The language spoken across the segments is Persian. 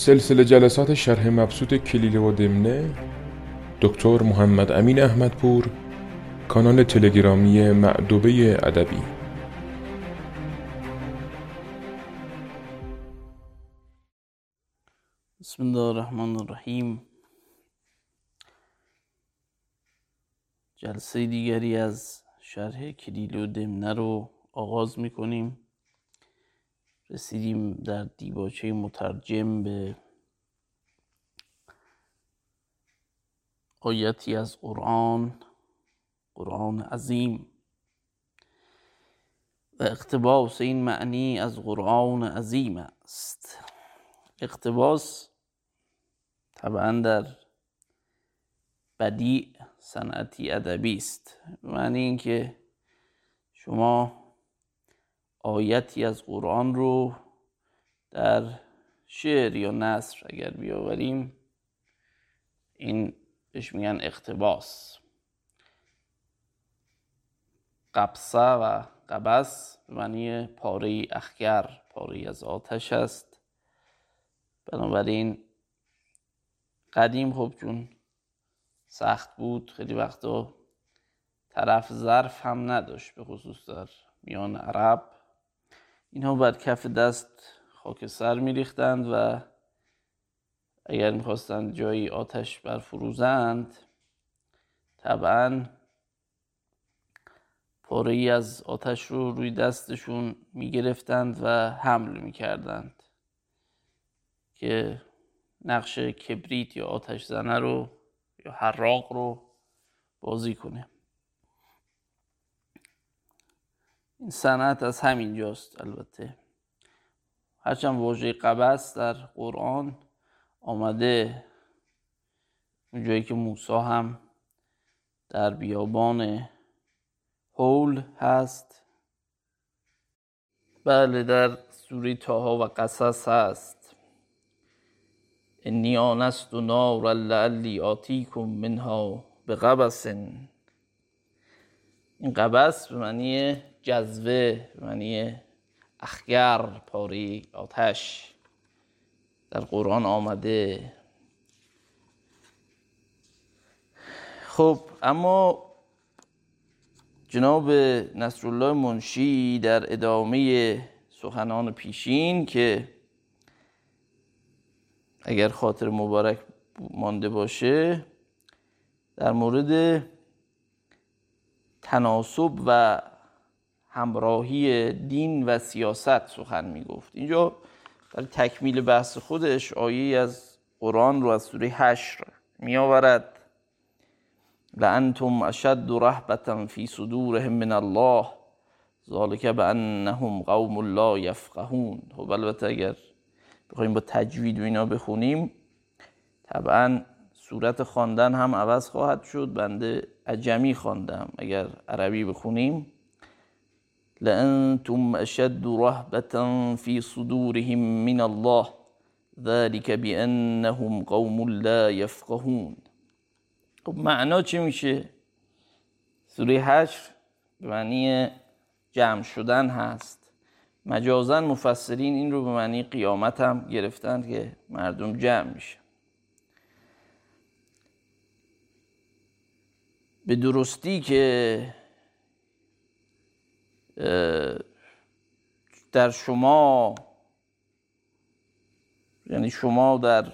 سلسله جلسات شرح مبسوط کلیله و دمنه دکتر محمد امین احمدپور کانال تلگرامی معدوبه ادبی. بسم الله الرحمن الرحیم. جلسه دیگری از شرح کلیله و دمنه رو آغاز می‌کنیم. رسیدیم در دیباچه مترجم به آیتی از قرآن قرآن عظیم. و اقتباس این معنی از قرآن عظیم است. اقتباس طبعا در بدیع صنعتی ادبی است. معنی اینکه شما آیتی از قرآن رو در شعر یا نصر اگر بیاوریم این بهش میگن اقتباس. قبسه و قبس به معنی پاره اخگر پاره از آتش است. بنابراین قدیم خب چون سخت بود خیلی وقتا طرف ظرف هم نداشت به خصوص در میان عرب. اینها بعد کف دست خاکستر میریختند و اگر می‌خواستند جایی آتش برفروزند طبعا پاره ای از آتش رو روی دستشون می‌گرفتند و حمل می‌کردند که نقش کبریت یا آتش زنه رو یا حراق رو بازی کنه. این صنعت از همین جاست البته. هرچند واژه قبس در قرآن آمده اونجایی که موسی هم در بیابان هول هست. بله در سوره تاها و قصص هست. انی آنست و نار لعلی آتیکم منها به قبس این قبس به معنی جذوه معنی اخگر پاری آتش در قرآن آمده. خب اما جناب نصرالله منشی در ادامه سخنان پیشین که اگر خاطر مبارک مانده باشه در مورد تناسب و همراهی دین و سیاست سخن می گفت اینجا برای تکمیل بحث خودش آیه از قرآن رو از سوره حشر می آورد لانتم اشد رهبتا فی صدورهم من الله. ذالک بانهم قوم لا یفقهون. خب البته اگر بخوایم با تجوید و اینا بخونیم طبعا صورت خواندن هم عوض خواهد شد. بنده عجمی خواندم. اگر عربی بخونیم لأنتم أشد رهبة في صدورهم من الله. ذلك بأنهم قوم لا يفقهون. خب معنا چی میشه؟ سوره حشر به معنی جمع شدن هست. مجازا مفسرین این رو به معنی قیامت هم گرفتن که مردم جمع میشه. به درستی که در شما یعنی شما در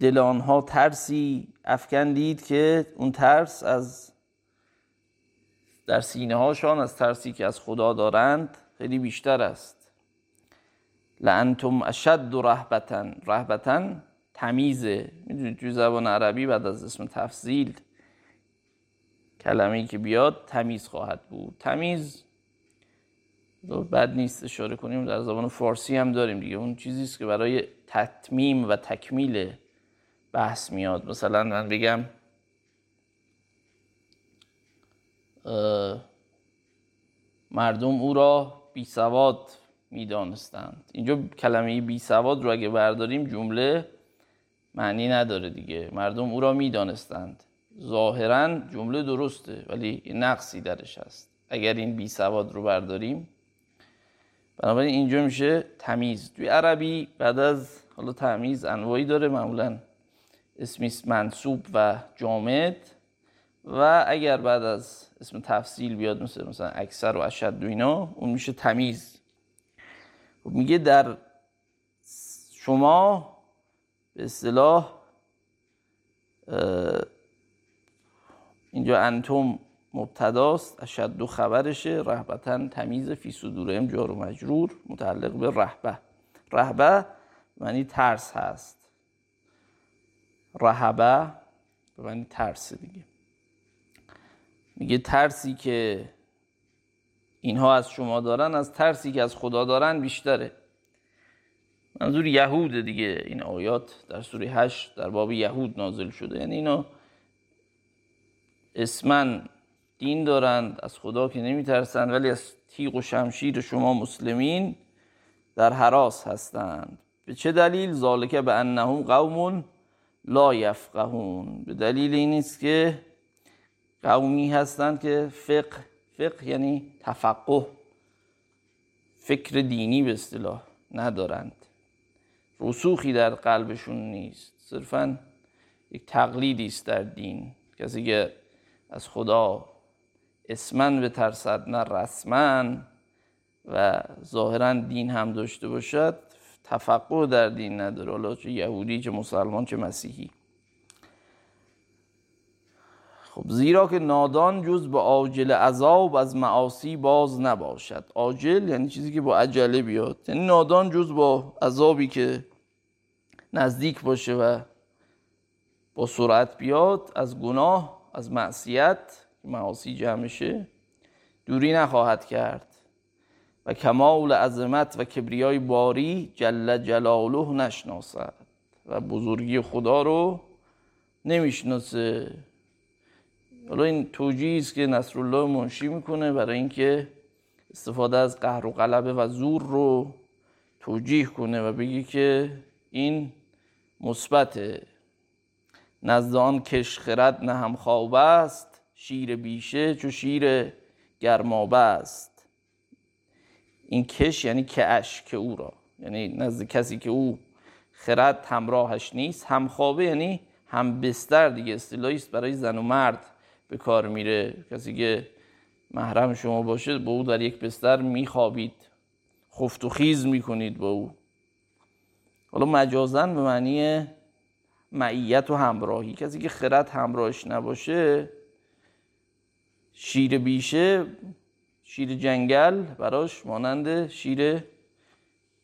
دل آنها ترسی افکندید که اون ترس از در سینه هاشان از ترسی که از خدا دارند خیلی بیشتر است. لانتم اشد رهبتن. رهبتن تمیزه. می‌دونید توی زبان عربی بعد از اسم تفضیل کلمه که بیاد تمیز خواهد بود. تمیز بد نیست اشاره کنیم در زبان فارسی هم داریم دیگه. اون چیزی است که برای تتمیم و تکمیل بحث میاد. مثلا من بگم مردم او را بی سواد می‌دانستند. اینجا کلمه بی سواد رو اگه برداریم جمله معنی نداره دیگه. مردم او را می‌دانستند. ظاهرا جمله درسته ولی نقصی درش هست. اگر این بی سواد رو برداریم. بنابراین اینجا میشه تمیز. توی عربی بعد از حالا تمیز انواعی داره معمولا اسمی منصوب و جامد. و اگر بعد از اسم تفصیل بیاد مثل مثلا اکثر و اشد و اینا اون میشه تمیز. خب میگه در شما به اصطلاح اینجا انتم مبتداست اشد دو خبرشه رهبتا تمیز فی صدورهم جار و مجرور متعلق به رهبه. رهبه معنی ترس هست. رهبه به معنی ترس دیگه. میگه ترسی که اینها از شما دارن از ترسی که از خدا دارن بیشتره. منظور یهود دیگه. این آیات در سوره هشت در باب یهود نازل شده. یعنی اینا اسمن دین دارند از خدا که نمیترسند ولی از تیغ و شمشیر شما مسلمین در حراس هستند. به چه دلیل؟ ذالکه به انهم قوم لا یفقهون. به دلیل این است که قومی هستند که فقه فقه یعنی تفقه فکر دینی به اصطلاح ندارند. رسوخی در قلبشون نیست. صرفا یک تقلیدی است در دین. کسی که از خدا. اسمن به ترسد نه رسمن و ظاهرا دین هم داشته باشد. تفقه در دین نداره. حالا چه یهودی چه مسلمان چه مسیحی. خب زیرا که نادان جز به عاجل عذاب از معاصی باز نباشد. عاجل یعنی چیزی که با عجله بیاد. یعنی نادان جز با عذابی که نزدیک باشه و با سرعت بیاد از گناه از معصیت معاصی جمعشه دوری نخواهد کرد. و کمال عظمت و کبریای باری جل جلاله نشناسد. و بزرگی خدا رو نمی‌شناسه. حالا این توجیه است که نصرالله منشی می‌کنه برای اینکه استفاده از قهر و غلبه و زور رو توجیه کنه و بگی که این مثبت نزد آن کش خرد نه هم خواب است. شیر بیشه چو شیر گرمابه است. این کش یعنی کش که او را یعنی نزد کسی که او خرد همراهش نیست. هم خوابه یعنی هم بستر دیگه اصطلاحی است برای زن و مرد به کار میره. کسی که محرم شما باشه با او در یک بستر میخوابید خفت و خیز می‌کنید با او. حالا مجازن به معنی معیت و همراهی. کسی که خرد همراهش نباشه شیر بیشه شیر جنگل براش مانند شیر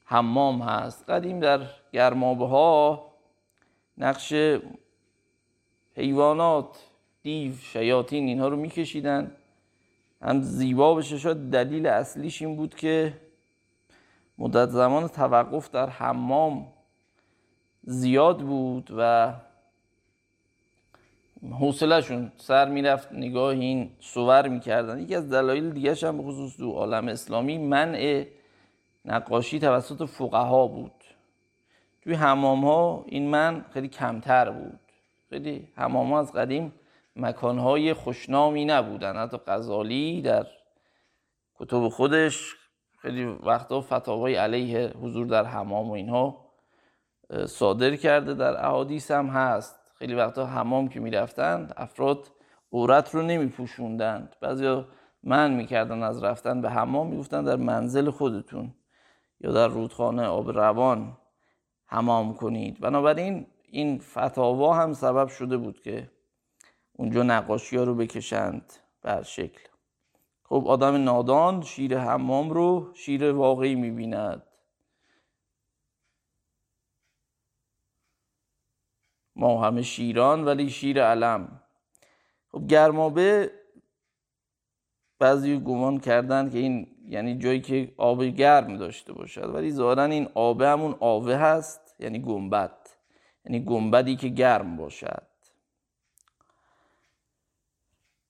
حمام هست. قدیم در گرمابه ها نقش حیوانات دیو شیاطین اینها رو میکشیدن. هم زیبا بشه. شد دلیل اصلیش این بود که مدت زمان توقف در حمام زیاد بود و حوصلهشون سر می‌رفت نگاه این سور می‌کردن. یکی از دلایل دیگه هم خصوص دو عالم اسلامی منع نقاشی توسط فقها بود. توی حمام ها این من خیلی کمتر بود. خیلی حمام ها از قدیم مکانهای خوشنامی نبودن. حتی غزالی در کتب خودش خیلی وقتا فتاوای علیه حضور در حمام و اینها صادر کرده در احادیث هم هست. خیلی وقتا حمام که می‌رفتند افراد عورت رو نمی پوشوندند بعضی من می‌کردن از رفتن به حمام می‌گفتن در منزل خودتون یا در رودخانه آب روان حمام کنید. بنابراین این فتاوا هم سبب شده بود که اونجا نقاشی ها رو بکشند بر شکل. خب آدم نادان شیر حمام رو شیر واقعی می‌بیند. ما همه شیران ولی شیر علم. خب گرمابه بعضی گمان کردن که این یعنی جایی که آب گرم داشته باشد ولی ظاهرا این آب همون آوه هست یعنی گنبد. یعنی گنبدی که گرم باشد.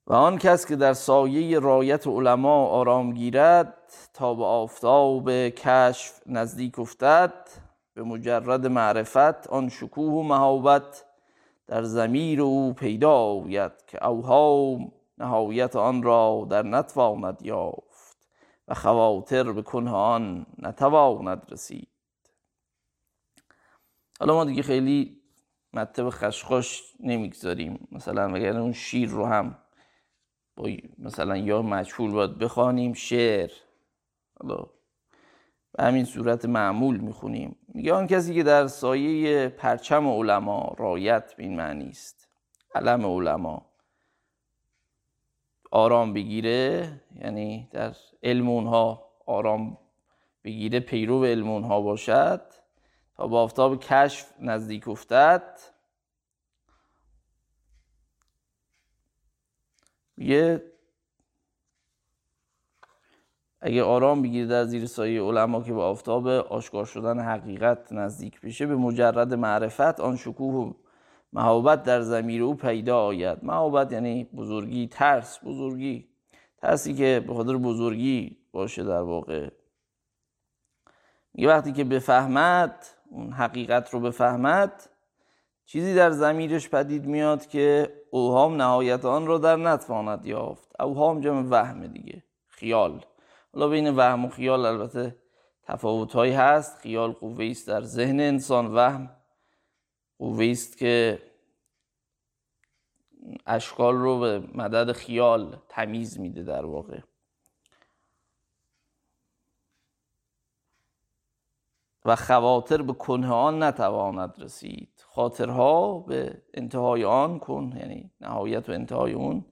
و آن کس که در سایه رایت علما آرام گیرد تا به آفتاب کشف نزدیک افتد به مجرد معرفت آن شکوه و مهابت در زمیر او پیدا آید که اوهام نهایت آن را در نتواند یافت و خواطر به کنه آن نتواند رسید. حالا ما دیگه خیلی مطب خشخاش نمی‌گذاریم. مثلا اگر اون شیر رو هم با مثلا یا مجهول باید بخوانیم شعر. حالا به همین صورت معمول می‌خونیم. میگه آن کسی که در سایه پرچم علما رایت به این معنی است. علم علما. آرام بگیره یعنی در علم اونها آرام بگیره پیرو علم اونها باشد. تا با آفتاب کشف نزدیک افتد. یه اگه آرام بگیره در زیر سایه علما که به آفتاب آشکار شدن حقیقت نزدیک بشه به مجرد معرفت آن شکوه و محابت در زمیر او پیدا آید. محابت یعنی بزرگی ترس بزرگی. ترسی که به خاطر بزرگی باشه در واقع. یه وقتی که بفهمد اون حقیقت رو بفهمد چیزی در زمیرش پدید میاد که اوهام نهایت آن رو در نتواند یافت. اوهام جمع وهم دیگه خیال. حالا بین وهم و خیال البته تفاوت هست. خیال قوه است در ذهن انسان وهم قوه است که اشکال رو به مدد خیال تمیز میده در واقع. و خواطر به کنه آن نتواند رسید. خاطرها به انتهای آن کن یعنی نهایت و انتهای اون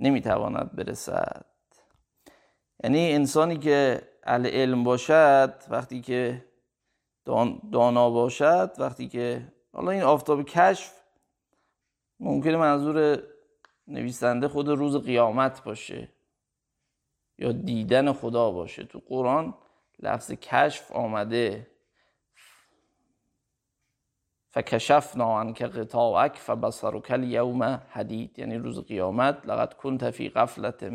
نمی‌تواند برسد. یعنی انسانی که اهل علم باشد وقتی که دانا باشد وقتی که حالا این آفتاب کشف ممکنه منظور نویسنده خود روز قیامت باشه یا دیدن خدا باشه. تو قرآن لفظ کشف آمده. فکشفنا عنک غطاءک فبصرک الیوم حدید. یعنی روز قیامت لقد کنت فی غفلت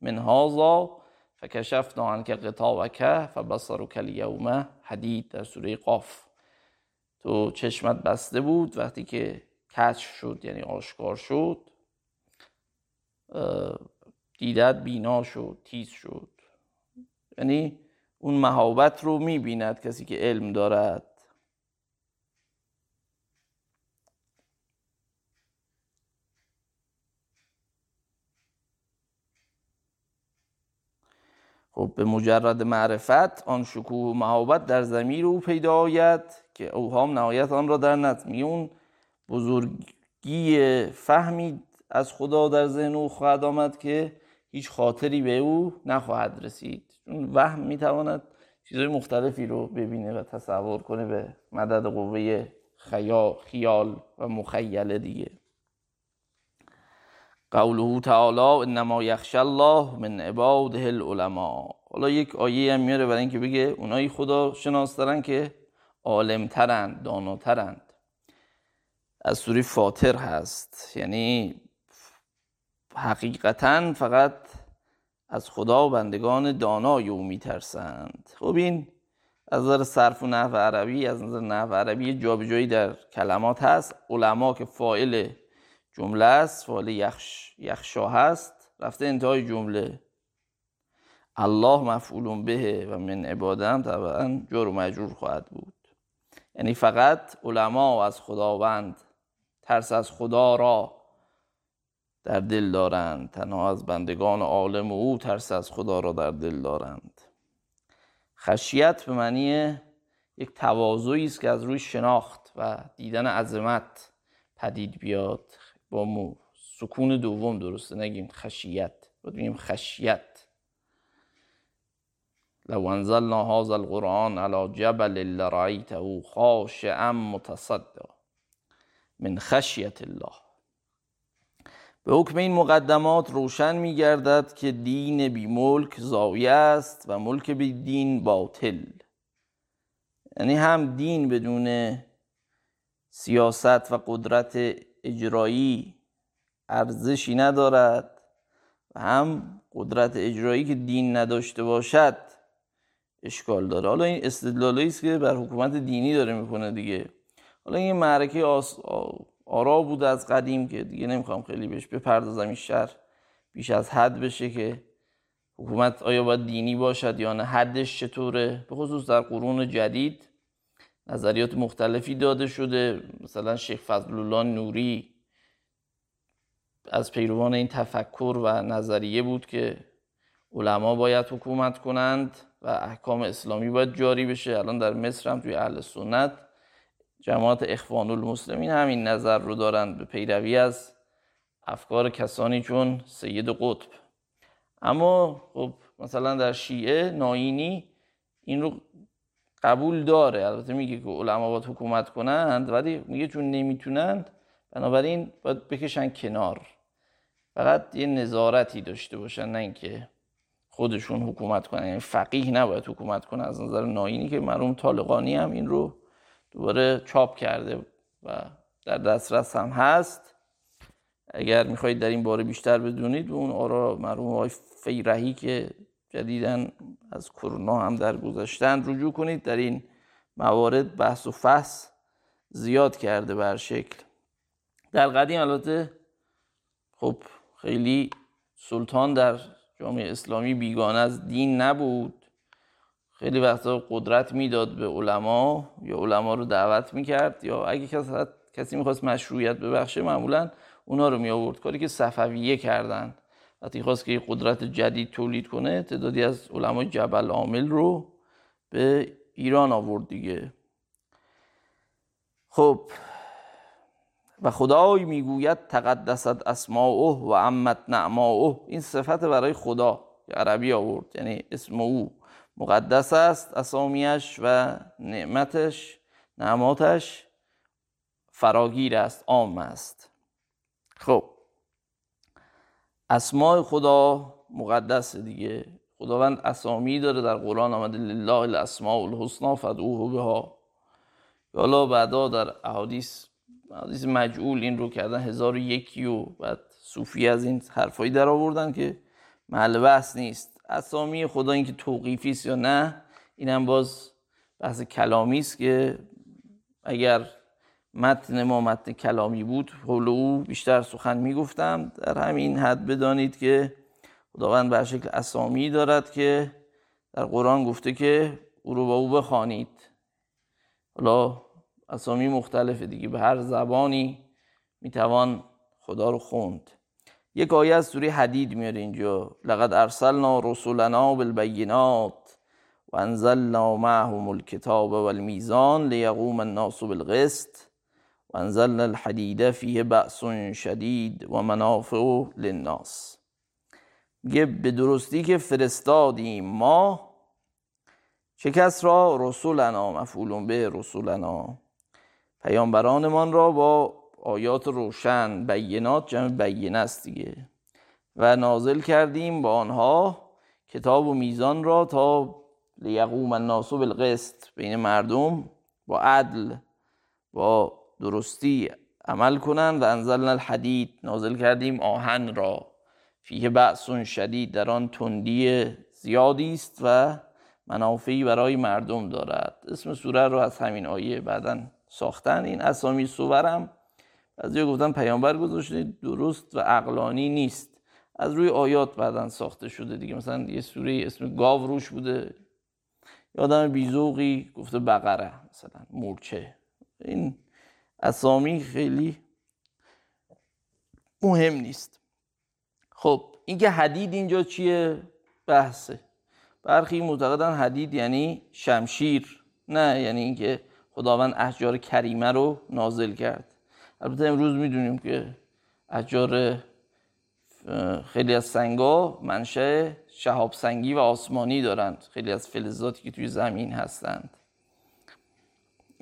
من هذا فکشفنا عنک غطاءک فبصرک الیوم حدید در سوره قاف. تو چشمت بسته بود وقتی که کشف شد یعنی آشکار شد. دیدت بینا شد تیز شد. یعنی اون مهابت رو می‌بیند کسی که علم دارد. خب به مجرد معرفت آن شکوه و مهابت در زمیر او پیدا آید که اوهام نهایت آن را در نت اون بزرگی فهمید از خدا در ذهن او خواهد آمد که هیچ خاطری به او نخواهد رسید. چون وهم می‌تواند چیزهای مختلفی رو ببینه و تصور کنه به مدد قوه خیال و مخیله دیگه. قوله تعالی انما یخش الله من عباده العلماء حالا یک آیه هم میاره برای اینکه بگه اونایی خدا شناس دارن که عالمترند داناترند از سوری فاطر هست. یعنی حقیقتا فقط از خدا و بندگان دانای او میترسند. خب این از نظر صرف و نحو عربی از نظر نحو عربی جابجایی در کلمات هست. علما که فائل جمله است فعال یخش یخشا هست. رفته انتهای جمله. الله مفعول به و من عبادم طبعا جور و مجرور خواهد بود. یعنی فقط علما از خداوند ترس از خدا را در دل دارند. تنها از بندگان عالم و او ترس از خدا را در دل دارند. خشیت به معنی یک تواضعی است که از روی شناخت و دیدن عظمت پدید بیاد. با مو. سکون دوم درسته نگیم خشیت. باید بگیم خشیت. لو انزلنا هذا القرآن على جبل لرأيته خاشعا متصدا من خشیت الله. به حکم این مقدمات روشن می گردد که دین بی ملک زاویه است و ملک بی دین باطل. یعنی هم دین بدون سیاست و قدرت اجرایی ارزشی ندارد و هم قدرت اجرایی که دین نداشته باشد اشکال داره. حالا این استدلالی است که بر حکومت دینی داره می‌کنه دیگه. حالا این معرکه آس... آرا بود از قدیم که دیگه نمی‌خوام خیلی بهش بپردازم این شهر بیش از حد بشه که حکومت آیا باید دینی باشد یا نه حدش چطوره؟ به خصوص در قرون جدید نظریات مختلفی داده شده. مثلا شیخ فضل الله نوری از پیروان این تفکر و نظریه بود که علما باید حکومت کنند و احکام اسلامی باید جاری بشه. الان در مصر هم توی اهل سنت جماعت اخوان المسلمین همین نظر رو دارند به پیروی از افکار کسانی چون سید قطب. اما خب مثلا در شیعه ناینی این رو قبول داره. البته میگه که علما باید حکومت کنند ولی میگه چون نمی‌تونند بنابراین باید بکشن کنار. فقط یه نظارتی داشته باشن نه اینکه خودشون حکومت کنن. یعنی فقیه نباید حکومت کنه. از نظر ناینی که مرحوم طالقانی هم این رو دوباره چاپ کرده و در دسترس هم هست. اگر می‌خواهید در این باره بیشتر بدونید اون آرا مرحوم آقای فیرهی که جدیدن از کرونا هم در گذاشتن رجوع کنید در این موارد بحث و فحص زیاد کرده بر شکل. در قدیم البته خب خیلی سلطان در جامعه اسلامی بیگانه از دین نبود. خیلی وقتا قدرت می‌داد به علما یا علما رو دعوت می‌کرد یا اگه کسی می‌خواست مشروعیت ببخشه معمولا اونا رو می آورد کاری که صفویه کردن. وقتی خواست که قدرت جدید تولید کنه تعدادی از علمای جبل عامل رو به ایران آورد دیگه. خب و خدای می‌گوید تقدست اسماؤه و عمت نعماؤه. این صفت برای خدا عربی آورد یعنی اسم او. مقدس است اسامیش و نعمتش نعماتش فراگیر است عام است. خب. اسماء خدا مقدس دیگه. خداوند اسامی داره در قرآن آمده لله الاسماء الحسنا فدعوه بها. حالا بعدا در احادیث حدیث مجعول این رو کردن هزار و یکی و بعد صوفی از این حرفایی در آوردن که محل بحث نیست. اسامی خدا این که توقیفی است یا نه اینم باز بحث کلامی است که اگر متن ما متن کلامی بود. حول او بیشتر سخن می‌گفتم. در همین حد بدانید که خداوند به شکل اسامی دارد که در قرآن گفته که او رو با او بخوانید. حالا اسامی مختلفه دیگه. به هر زبانی می‌توان خدا رو خوند. یک آیه از سوره حدید میاره اینجا. لقد ارسلنا رسولنا بالبینات و انزلنا معهم الكتاب والمیزان لیقوم الناس بالقسط و انزلنا الحدید فیه بأس شدید و منافع للناس. میگه به درستی که فرستادیم ما چه کس را؟ رسولنا مفعول به رسولنا. پیامبرانمان را با آیات روشن بینات جمع بینه است دیگه. و نازل کردیم با آنها کتاب و میزان را تا لیقوم الناس بالقسط بین مردم با عدل با درستی عمل کنند و انزلنا الحدید نازل کردیم آهن را. فیه بأس شدید در آن تندی زیادی است و منافعی برای مردم دارد. اسم سوره رو از همین آیه بعدا ساختن. این اسامی سورم از گفتن پیامبر گذاشته درست و عقلانی نیست. از روی آیات بعدا ساخته شده دیگه. مثلا یه سوره اسم گاو روش بوده. یادم بیزوقی گفته بقره مثلا مورچه. این اسامی خیلی مهم نیست. خب اینکه حدید اینجا چیه؟ بحثه. برخی معتقدن حدید یعنی شمشیر. نه یعنی اینکه خداوند احجار کریمه رو نازل کرد. البته امروز می‌دونیم که احجار خیلی از سنگا منشأ شهاب سنگی و آسمانی دارند. خیلی از فلزاتی که توی زمین هستند.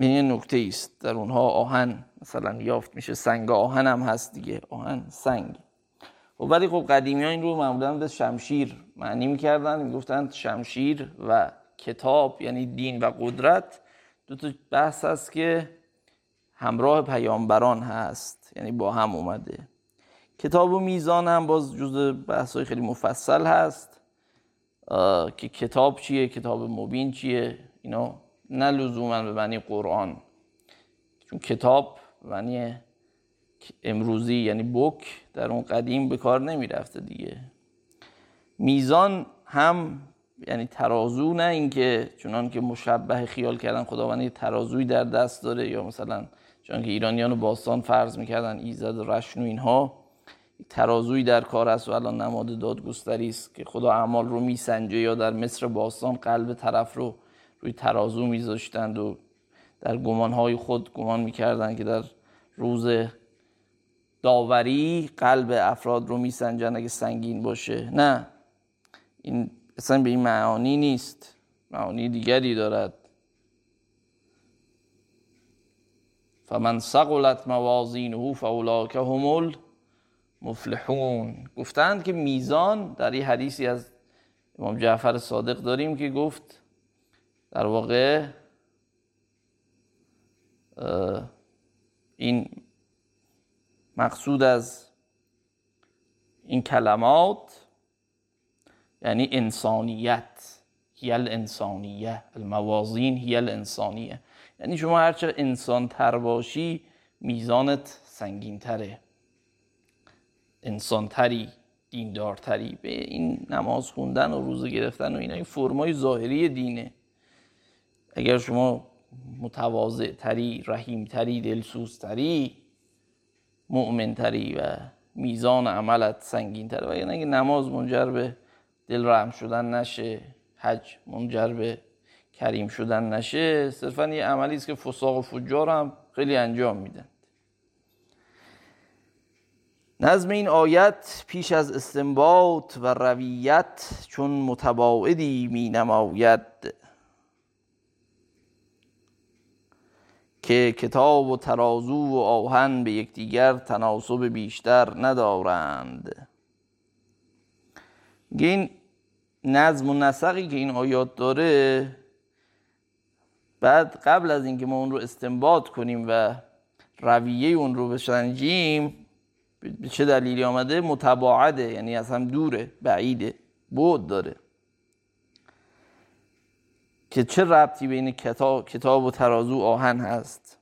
این نکته است در اونها آهن مثلا یافت میشه سنگ. آهن هم هست دیگه. آهن سنگ. و خب ولی خب قدیمی این رو معمولا به شمشیر معنی می‌کردن. می‌گفتند شمشیر و کتاب یعنی دین و قدرت. دو تا بحث هست که همراه پیامبران هست. یعنی با هم اومده. کتاب و میزان هم باز جز بحث های خیلی مفصل هست. که کتاب چیه؟ کتاب مبین چیه؟ اینا نه لزوما به معنی قرآن. چون کتاب معنی امروزی یعنی بک در اون قدیم به کار نمی رفته دیگه. میزان هم یعنی ترازو نه اینکه چنان که مشبه خیال کردن خداوند ترازوی در دست داره یا مثلا چون که ایرانیان باستان فرض می‌کردن ایزد رشن و اینها. ترازوی در کار است و الان نماد دادگستری است که خدا اعمال رو میسنجه یا در مصر باستان قلب طرف رو روی ترازو میذاشتند و در گمانهای خود گمان می‌کردند که در روز داوری قلب افراد رو میسنجن اگه سنگین باشه. نه این اصلا به این معانی نیست. معانی دیگری دارد. فمن ثقلت موازینه فاولاک هم المفلحون. گفتند که میزان در این حدیثی از امام جعفر صادق داریم که گفت در واقع این مقصود از این کلمات یعنی انسانیت هی الانسانیه الموازین هی الانسانیه یعنی شما هرچه انسان تر باشی میزانت سنگین تره انسان تری دیندارتری. به این نماز خوندن و روزه گرفتن و اینا این فرمای ظاهری دینه. اگر شما متواضع تری رحیم تری دلسوز تری مؤمن تری و میزان عملت سنگین تره و اگه نماز منجر به دل رحم شدن نشه حج منجر به کریم شدن نشه صرفا یه عملی است که فساق و فجار هم خیلی انجام میدن. نظم این آیت پیش از استنباط و رویت چون متباعدی می نماید که کتاب و ترازو و آهن به یکدیگر تناسب بیشتر ندارند. این نظم و نسقی که این آیات داره بعد قبل از اینکه ما اون رو استنباط کنیم و رویه اون رو بشنجیم به چه دلیلی آمده؟ متباعده یعنی از هم دوره بعیده بود داره. که چه ربطی بین کتاب, کتاب و ترازو آهن هست.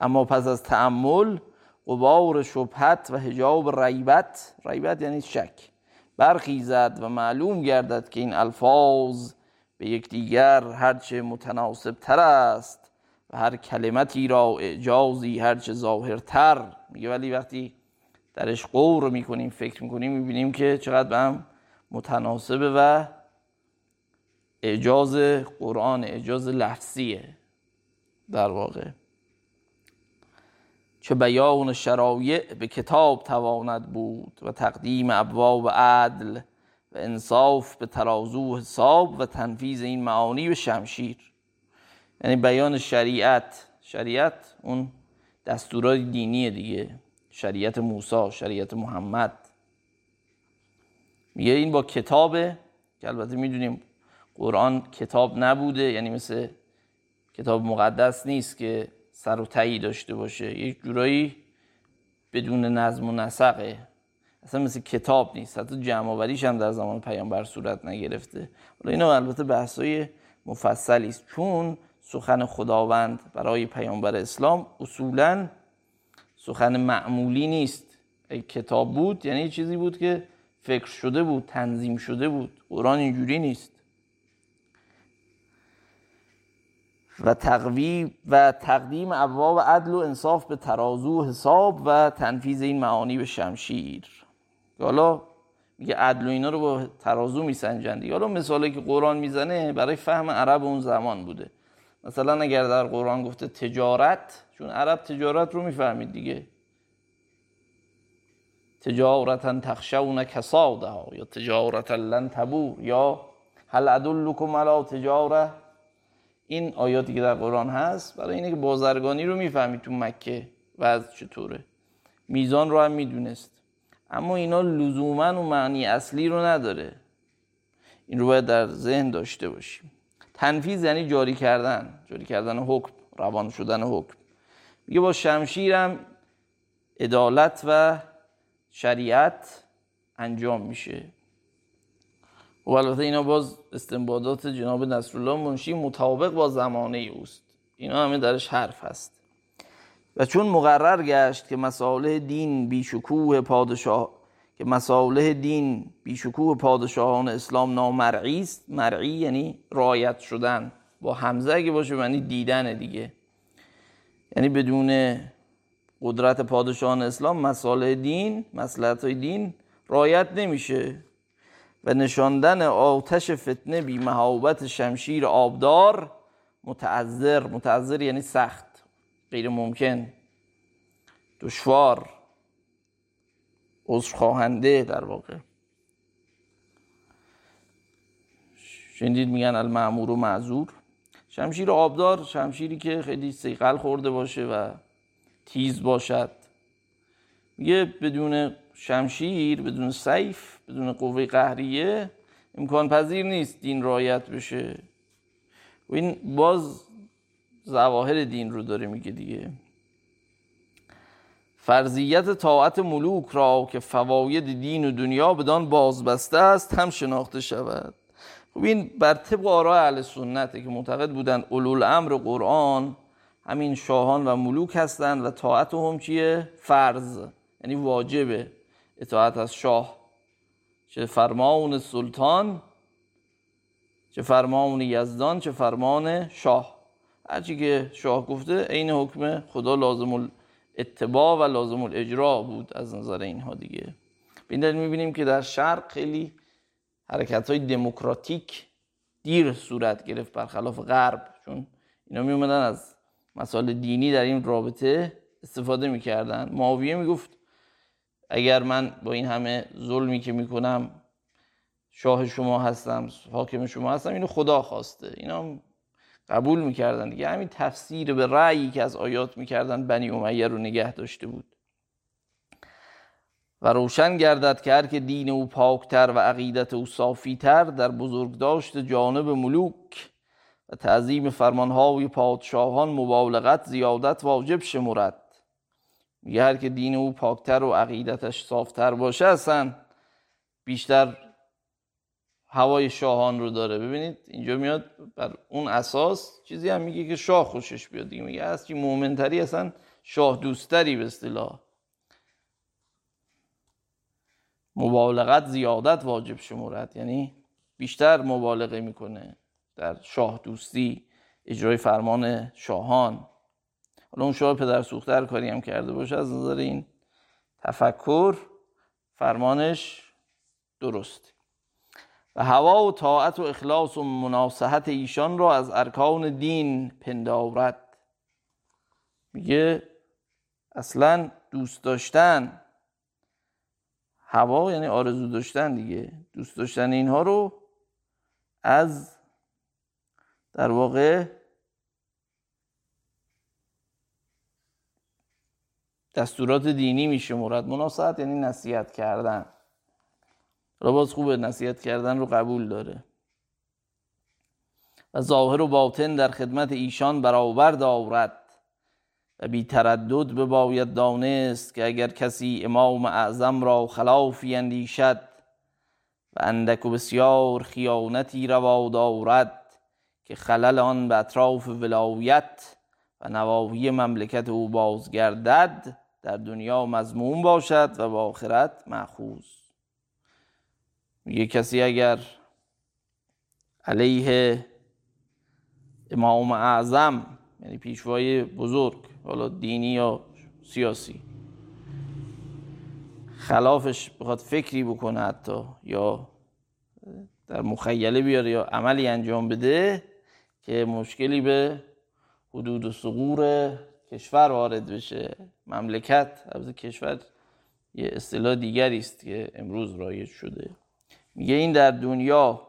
اما پس از تعمل قبار شبهت و هجاب ریبت ریبت یعنی شک برخیزد و معلوم گردد که این الفاظ به یکدیگر هرچه متناسب تر است و هر کلمتی را اعجازی هرچه ظاهرتر. میگه ولی وقتی درش قور می‌کنیم فکر می‌کنیم می‌بینیم که چقدر به هم متناسبه و اعجاز قرآن اعجاز لفظیه در واقع. چه بیان شرایع به کتاب تواند بود و تقدیم ابواب عدل و انصاف به ترازو حساب و تنفیز این معانی به شمشیر. یعنی بیان شریعت شریعت اون دستورات دینی دیگه. شریعت موسی شریعت محمد. میگه این با کتابه که البته می‌دونیم قرآن کتاب نبوده یعنی مثل کتاب مقدس نیست که سر و تایی داشته باشه. یک جورایی بدون نظم و نسقه. اصلا مثل کتاب نیست. حتی جمع هم در زمان پیامبر صورت نگرفته. حالا اینا البته بحثای مفصلی است. چون سخن خداوند برای پیامبر اسلام اصولا سخن معمولی نیست. ای کتاب بود یعنی چیزی بود که فکر شده بود تنظیم شده بود. قرآن اینجوری نیست. و تقوی و تقدیم ابواب عدل و انصاف به ترازو حساب و تنفیذ این معانی به شمشیر. حالا میگه عدل و اینا رو با ترازو میسنجند حالا مثالی که قرآن می‌زنه برای فهم عرب اون زمان بوده. مثلا اگر در قرآن گفته تجارت چون عرب تجارت رو می‌فهمید دیگه. تجارتا تخشون کساده ها یا تجارتا لن تبور یا هل ادلکم علی تجاره؟ این آیاتی که در قرآن هست. برای اینه که بازرگانی رو می‌فهمید تو مکه وضع چطوره. میزان رو هم می‌دونست. اما اینا لزوما و معنی اصلی رو نداره. این رو باید در ذهن داشته باشیم. تنفیذ یعنی جاری کردن. جاری کردن حکم روان شدن حکم. میگه با شمشیرم عدالت و شریعت انجام میشه. و البته اینا باز استنبادات جناب نصرالله منشی مطابق با زمانه اوست. اینا همه درش حرف هست. و چون مقرر گشت که مسائل دین بیشکوه پادشاه که مصالح دین بیشکوه پادشاهان اسلام نامرعی است مرعی یعنی رایت شدن. با حمزه اگه باشه معنی دیدن دیگه. یعنی بدون قدرت پادشاهان اسلام مصالح دین مسلحت های دین رایت نمیشه. و نشاندن آتش فتنه بی محابت شمشیر آبدار متعذر. متعذر یعنی سخت غیر ممکن دشوار خواهنده در واقع. شنیدید میگن المعمور و معذور. شمشیر آبدار شمشیری که خیلی سیقل خورده باشه و تیز باشد. میگه بدون شمشیر بدون سیف بدون قوه قهریه امکان پذیر نیست دین رایت بشه. و این باز زواهر دین رو داره میگه دیگه. فرضیت طاعت ملوک را که فواید دین و دنیا بدان بازبسته است هم شناخته شود. خب این بر طبق آراء اهل سنته که معتقد بودن اولو امر قرآن همین شاهان و ملوک هستند و طاعت هم چیه؟ فرض یعنی واجبه. اطاعت از شاه. چه فرمان سلطان چه فرمان یزدان چه فرمان شاه. هرچی که شاه گفته عین حکم خدا لازم اتباع و لازم الاجرا بود از نظر اینها دیگه. به این می‌بینیم که در شرق خیلی حرکت های دموکراتیک دیر صورت گرفت برخلاف غرب چون اینا می از مسائل دینی در این رابطه استفاده می‌کردن. معاویه می‌گفت اگر من با این همه ظلمی که می‌کنم شاه شما هستم حاکم شما هستم اینو خدا خواسته. اینا قبول می‌کردن دیگه. همین تفسیر به رأیی که از آیات می‌کردن بنی امیه رو نگه داشته بود. و روشن گردد که هر که دین او پاکتر و عقیدت او صافیتر در بزرگداشت جانب ملوک و تعظیم فرمانهای پادشاهان مبالغت زیادت واجب شمرد. میگه هر که دین او پاکتر و عقیدتش صافتر باشه اصلا بیشتر هوای شاهان رو داره. ببینید اینجا میاد بر اون اساس چیزی هم میگه که شاه خوشش بیاد دیگه. میگه از چی مومنتری اصلا شاه دوستری به اصطلاح. مبالغت زیادت واجب شمورد یعنی بیشتر مبالغه می‌کنه در شاه دوستی اجرای فرمان شاهان. حالا اون شاه پدر سوختر کاری هم کرده باشه از نظر این تفکر فرمانش درست. و هوا و طاعت و اخلاص و مناصحت ایشان را از ارکان دین پندارد. میگه اصلا دوست داشتن هوا یعنی آرزو داشتن دیگه. دوست داشتن اینها رو از در واقع دستورات دینی میشه مراد. مناسبت یعنی نصیحت کردن. را باز خوبه نصیحت کردن رو قبول داره. و ظاهر و باطن در خدمت ایشان برابر دارد و بی تردد باید دانست که اگر کسی امام اعظم را خلافی اندیشد و اندک و بسیار خیانتی روا دارد که خلل آن به اطراف ولایت و نواحی مملکت او بازگردد در دنیا مضموم باشد و با آخرت معخوز میگه کسی اگر علیه امام اعظم یعنی پیشوای بزرگ حالا دینی یا سیاسی خلافش بخواد فکری بکنه حتی یا در مخیله بیاره یا عملی انجام بده که مشکلی به حدود و سقور کشور وارد بشه. مملکت از کشور یه اصطلاح دیگری است که امروز رایج شده. میگه این در دنیا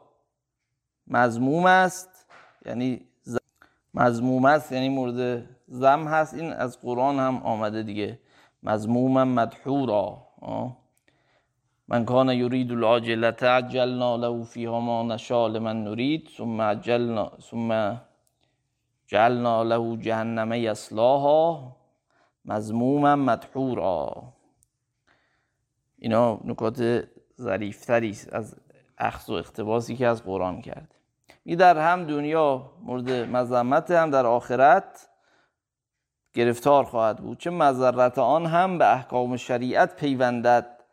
مضموم است یعنی مضموم است یعنی مورد زم هست. این از قرآن هم آمده دیگه. مضموما مدحورا. من کان یرید العاجلت عجلنا له فیها ما نشاء لمن نرید ثم عجلنا ثم جعلنا له جهنم یصلاها مضموما مدحورا. اینا نکات ظریفتری از اخذ و اقتباسی که از قرآن کرد. می در هم دنیا مورد مذمت هم در آخرت گرفتار خواهد بود. چه مذرت آن هم به احکام شریعت پیوندد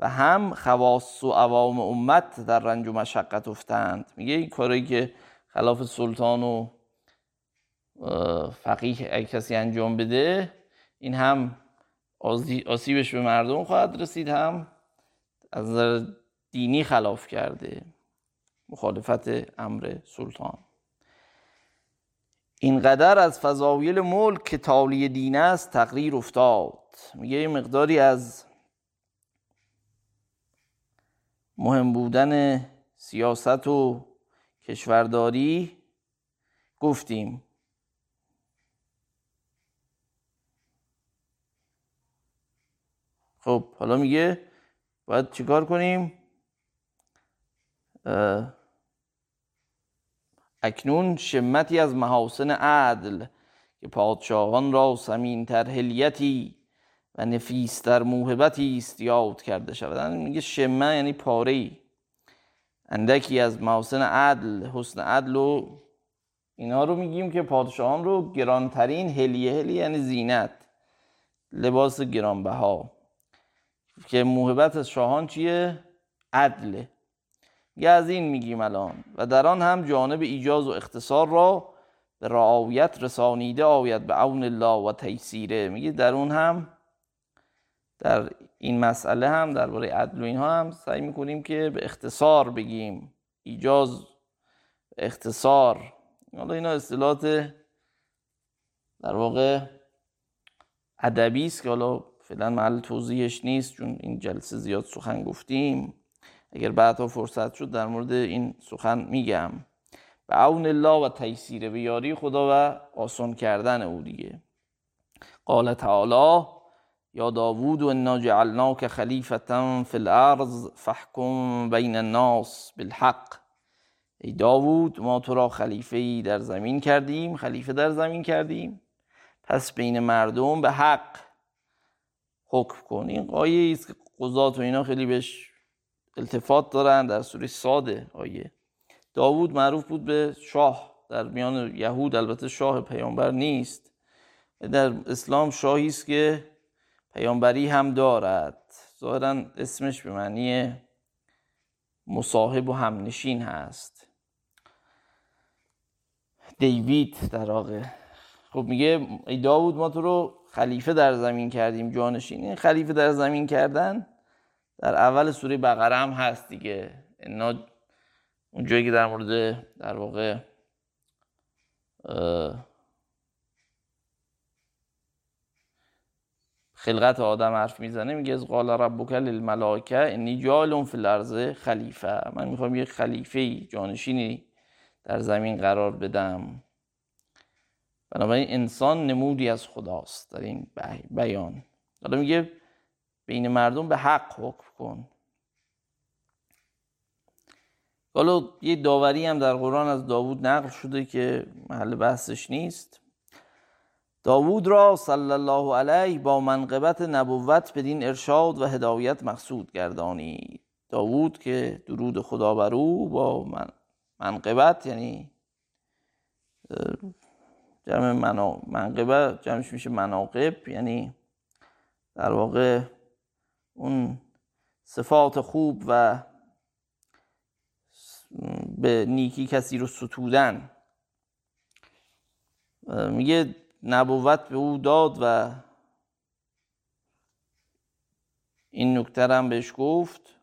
و هم خواص و عوام امت در رنج و مشقت افتند. میگه این کاری که خلاف سلطان و فقیه کسی انجام بده این هم آسیبش به مردم خواهد رسید هم از نظر دینی خلاف کرده. مخالفت امر سلطان. اینقدر از فضایل ملک که تالی دین است تقریر افتاد. میگه یه مقداری از مهم بودن سیاست و کشورداری گفتیم. خب حالا میگه باید چیکار کنیم؟ اکنون شمتی از محاسن عدل که پادشاهان را سمینتر هلیتی و نفیستر موهبتی است یاد کرده شود. میگه شمه یعنی پاره اندکی از محاسن عدل حسن عدل و اینا رو میگیم که پادشاهان رو گرانترین هلیه هلی یعنی زینت لباس گرانبها. که موهبت شاهان چیه؟ عدله. یه از این میگیم الان. و در آن هم جانب ایجاز و اختصار را به رعایت رسانیده آید به عون الله و تیسیره. میگه در اون هم در این مسئله هم درباره عدل و اینها هم سعی می‌کنیم که به اختصار بگیم. ایجاز اختصار. حالا اینا اصطلاحات در واقع ادبی است که حالا فعلا محل توضیحش نیست چون این جلسه زیاد سخن گفتیم. اگر بعدها فرصت شد در مورد این سخن میگم. به عون الله و تیسیر به یاری خدا و آسان کردن او دیگه. قال تعالی یا داوود و انا جعلناک خلیفتا فی الارض فحکم بین الناس بالحق. ای داوود ما تو را خلیفه در زمین کردیم خلیفه در زمین کردیم. پس بین مردم به حق. حکم کن. این قایه است که قضات و اینا خیلی بهش التفات دارن در سوره ساده آیه. داوود معروف بود به شاه. در میان یهود البته شاه پیامبر نیست. در اسلام شاهی است که پیامبری هم دارد. ظاهرا اسمش به معنی مصاحب و همنشین هست. دیوید در واقع خب میگه ای داوود ما تو رو خلیفه در زمین کردیم جانشین. این خلیفه در زمین کردن در اول سوره بقره هم هست دیگه. اینا اون جایی که در مورد در واقع خلقت آدم حرف می‌زنه میگه از قال ربک للملائکه انی جالون فی الارض خلیفه. من می‌خوام یه خلیفه جانشینی در زمین قرار بدم. بنابراین انسان نمودی از خداست. در این بیان. حالا میگه بین مردم به حق حکم کن. حالا یه داوری هم در قرآن از داوود نقل شده که محل بحثش نیست. داوود را صلی الله علیه با منقبت نبوت بدین ارشاد و هدایت مقصود گردانی. داوود که درود خدا بر او با من منقبت یعنی جمع منقبه جمعش میشه مناقب یعنی در واقع اون صفات خوب و به نیکی کسی رو ستودن. میگه نبوت به او داد و این نکته هم بهش گفت.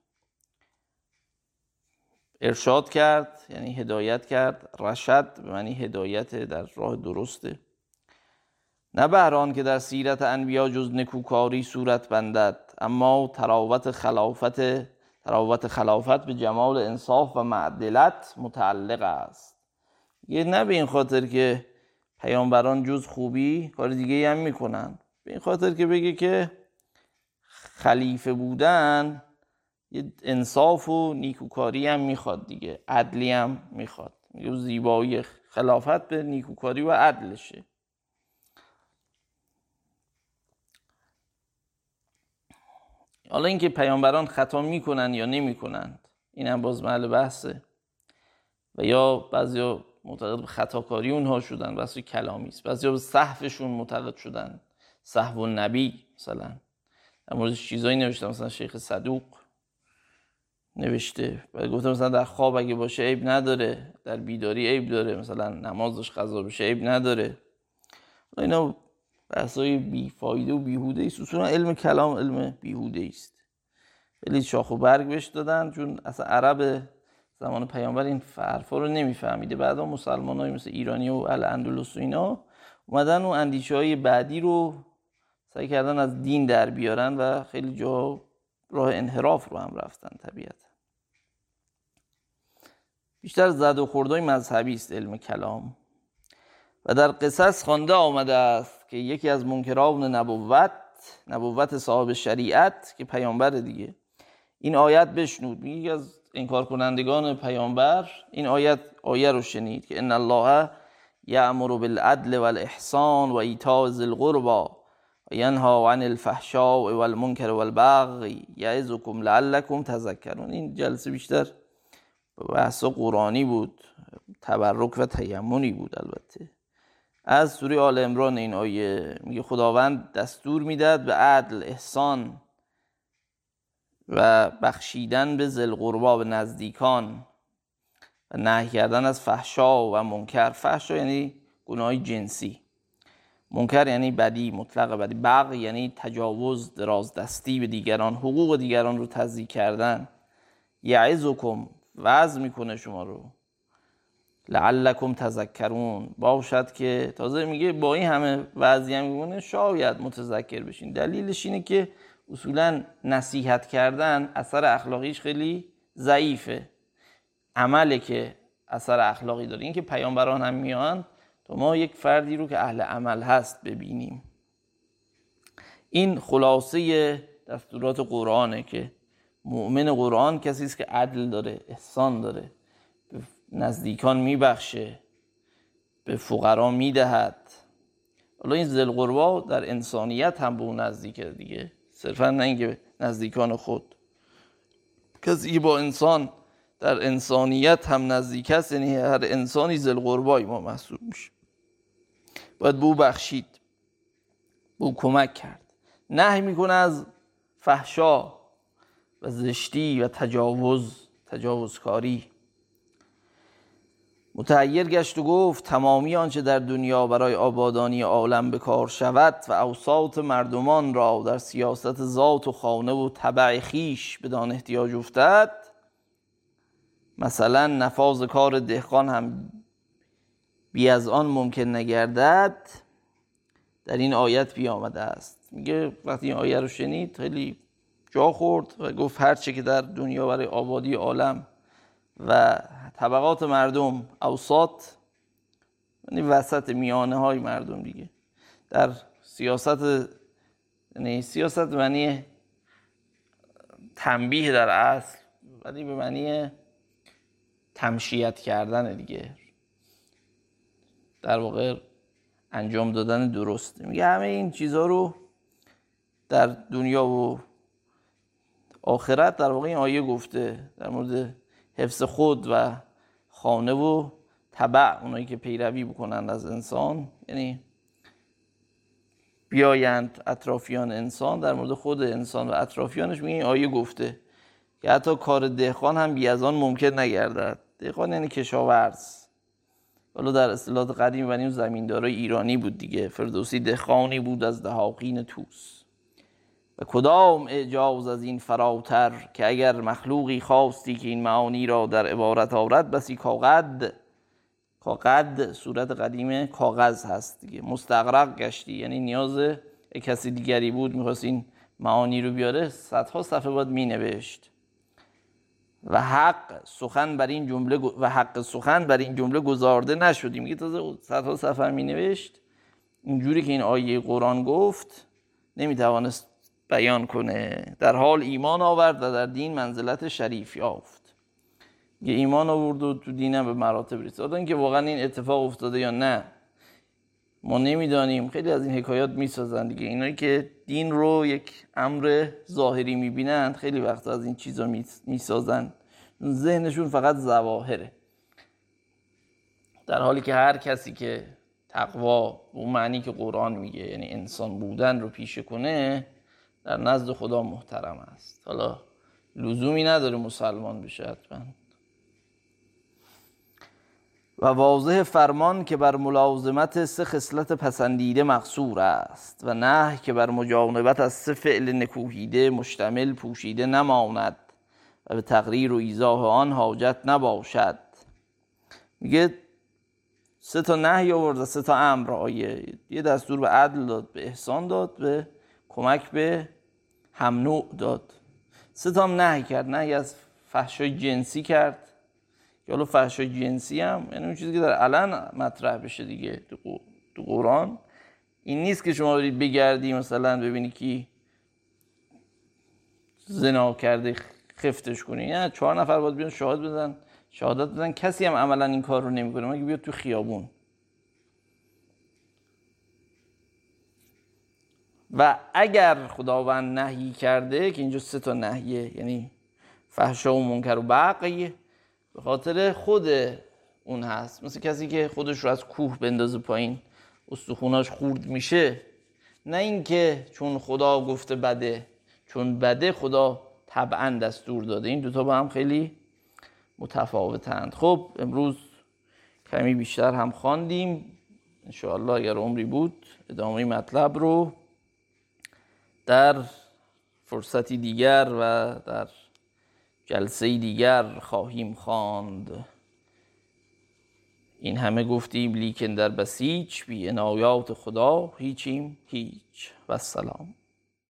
ارشاد کرد یعنی هدایت کرد. رشد به معنی هدایت در راه درسته. نه بهران که در سیرت انبیا جز نکوکاری صورت بندد اما تراوت خلافت تراوت خلافت به جمال انصاف و معدلت متعلق است. یه نه به این خاطر که پیامبران جز خوبی کار دیگه هم می‌کنن. به این خاطر که بگه که خلیفه بودن یه انصاف و نیکوکاری هم می‌خواد دیگه عدلی هم می‌خواد. یه زیبایی خلافت به نیکوکاری و عدلشه. حالا اینکه پیامبران خطا می‌کنن یا نمی‌کنند این هم باز محل بحثه. و یا بعضی معتقد به خطاکاری اونها شدن بحث کلامی است. بعضی به صحفشون معتقد شدن. صحو نبی مثلا. در مورد چیزایی نوشتم مثلا شیخ صدوق. نوشته. و گفته مثلا در خواب اگه باشه عیب نداره در بیداری عیب داره مثلا نمازش قضا بشه عیب نداره. اینا بحثای بیفایده و بیهوده است. اصولا علم کلام علم بیهوده است. خیلی شاخ و برگ بهش دادن چون اصلا عرب زمان پیامبر این فرفا رو نمیفهمیده. بعدا مسلمان های مثل ایرانی و الاندلس و اینا اومدن و اندیشه های بعدی رو سعی کردن از دین در بیارن و خیلی جا راه انحراف رو هم رفتن طبیعت بیشتر زد و خوردهای مذهبی است علم کلام. و در قصص خوانده آمده است که یکی از منکران نبوت نبوت صاحب شریعت که پیامبر دیگه. این آیت بشنود. میگه از انکار کنندگان پیامبر این آیت آیه رو شنید که ان الله یأمر بالعدل والاحسان و ایتاء ذی القربى و ینها عن الفحشاء والمنکر والبغی یعظکم لعلکم تذکرون. این جلسه بیشتر بحث قرآنی بود تبرک و تیمونی بود البته. از سوره آل امران این آیه میگه خداوند دستور می‌داد به عدل احسان و بخشیدن به زلقربا به نزدیکان و نهی کردن از فحشا و منکر. فحشا یعنی گناه جنسی. منکر یعنی بدی مطلق بدی. بغ یعنی تجاوز دراز دستی به دیگران حقوق دیگران رو تضییع کردن. یعظکم وعظ می‌کنه شما رو. لعلکم تذکرون. باشد که تازه میگه با این همه وعظی هم میمونه شاید متذکر بشین. دلیلش اینه که اصولا نصیحت کردن اثر اخلاقیش خیلی ضعیفه. عمله که اثر اخلاقی داره. اینکه پیامبران هم میان تو ما یک فردی رو که اهل عمل هست ببینیم. این خلاصه دستورات قرآنه که مؤمن قرآن کسی است که عدل داره احسان داره به نزدیکان میبخشه به فقرا می‌دهد. حالا این زلقربا در انسانیت هم به اون نزدیکه دیگه. صرفا نه اینکه نزدیکان خود. کسی با انسان در انسانیت هم نزدیک است یعنی هر انسانی زلقربای ما محسوب میشه. باید به او بخشید به او کمک کرد. نهی می‌کنه از فحشا. و زشتی و تجاوز تجاوزکاری. متعیر گشت و گفت تمامی آنچه در دنیا برای آبادانی عالم به کار شود و اوساط مردمان را در سیاست ذات و خانه و طبع خیش بدان احتیاج افتد. مثلا نفاذ کار دهقان هم بی از آن ممکن نگردد. در این آیت بی آمده است. میگه وقتی این آیه رو شنید خیلی خورد و گفت هرچه که در دنیا برای آبادی عالم و طبقات مردم اوساط یعنی وسط میانه های مردم دیگه. در سیاست یعنی سیاست معنی تنبیه در اصل ولی به معنی تمشیت کردن دیگه. در واقع انجام دادن درست. میگه همه این چیزها رو در دنیا و آخرت در واقع این آیه گفته در مورد حفظ خود و خانه و طبع اونایی که پیروی بکنند از انسان یعنی بیایند اطرافیان انسان در مورد خود انسان و اطرافیانش میگه این آیه گفته که حتی کار دهقان هم بی از آن ممکن نگردد. دهقان یعنی کشاورز. حالا در اصطلاحات قدیم بنی زمیندارای ایرانی بود دیگه. فردوسی دهقانی بود از دهاقین توس و کدام اعجاز از این فراتر که اگر مخلوقی خواستی که این معانی را در عبارت آورد بسی کاغد؟ کاغد صورت قدیم کاغذ هست دیگه مستقرق گشتی یعنی نیاز کسی دیگری بود می‌خواست این معانی رو بیاره صدها صفحه باید می نوشت و حق سخن بر این جمله و حق سخن بر این جمله گزارده نشدیم میگه تازه صدها صفحه می نوشت اینجوری که این آیه قرآن گفت نمی‌توانست بیان کنه. در حال ایمان آورد و در دین منزلت شریف یافت. یه ایمان آورد و تو دینم به مراتب رسید. اینکه واقعا این اتفاق افتاده یا نه ما نمی‌دانیم. خیلی از این حکایات می‌سازن دیگه. اینایی که دین رو یک امر ظاهری می‌بینند خیلی وقت از این چیزا می‌سازن. ذهنشون فقط زواهره در حالی که هر کسی که تقوا اون معنی که قرآن میگه یعنی انسان بودن رو پیشه کنه در نزد خدا محترم است. حالا لزومی نداره مسلمان بشه حتما. و واضح فرمان که بر ملازمت سه خصلت پسندیده مقصور است و نه که بر مجانبت از سه فعل نکوهیده مشتمل پوشیده نماند و به تقریر و ایزاه آن حاجت نباشد. میگه سه تا نهی آورد سه تا امر آیه. یه دستور به عدل داد به احسان داد به کمک به هم داد. سه تا هم نهی کرد نهی از فحشای جنسی کرد. که حالا فحشای جنسی هم یعنی اون چیزی که در علن مطرح بشه دیگه تو قرآن. این نیست که شما برید بگردی مثلا ببینی که زنا کرده خفتش کنی نه چهار نفر باید بیان شهاد بزن شهادت بزن کسی هم عملا این کار رو نمی‌کنه. مگه بیاد تو خیابون؟ و اگر خداوند نهی کرده که اینجا سه تا نهیه یعنی فحشا و منکر و بقی به خاطر خود اون هست. مثل کسی که خودش رو از کوه بندازه پایین استخوناش خورد میشه. نه اینکه چون خدا گفته بده چون بده خدا طبعا دستور داده. این دوتا با هم خیلی متفاوتند. خب امروز کمی بیشتر هم خواندیم. انشاءالله اگر عمری بود ادامه مطلب رو در فرصتی دیگر و در جلسه دیگر خواهیم خواند. این همه گفتیم لیکن در بسیج بی عنایات خدا هیچیم هیچ. و سلام.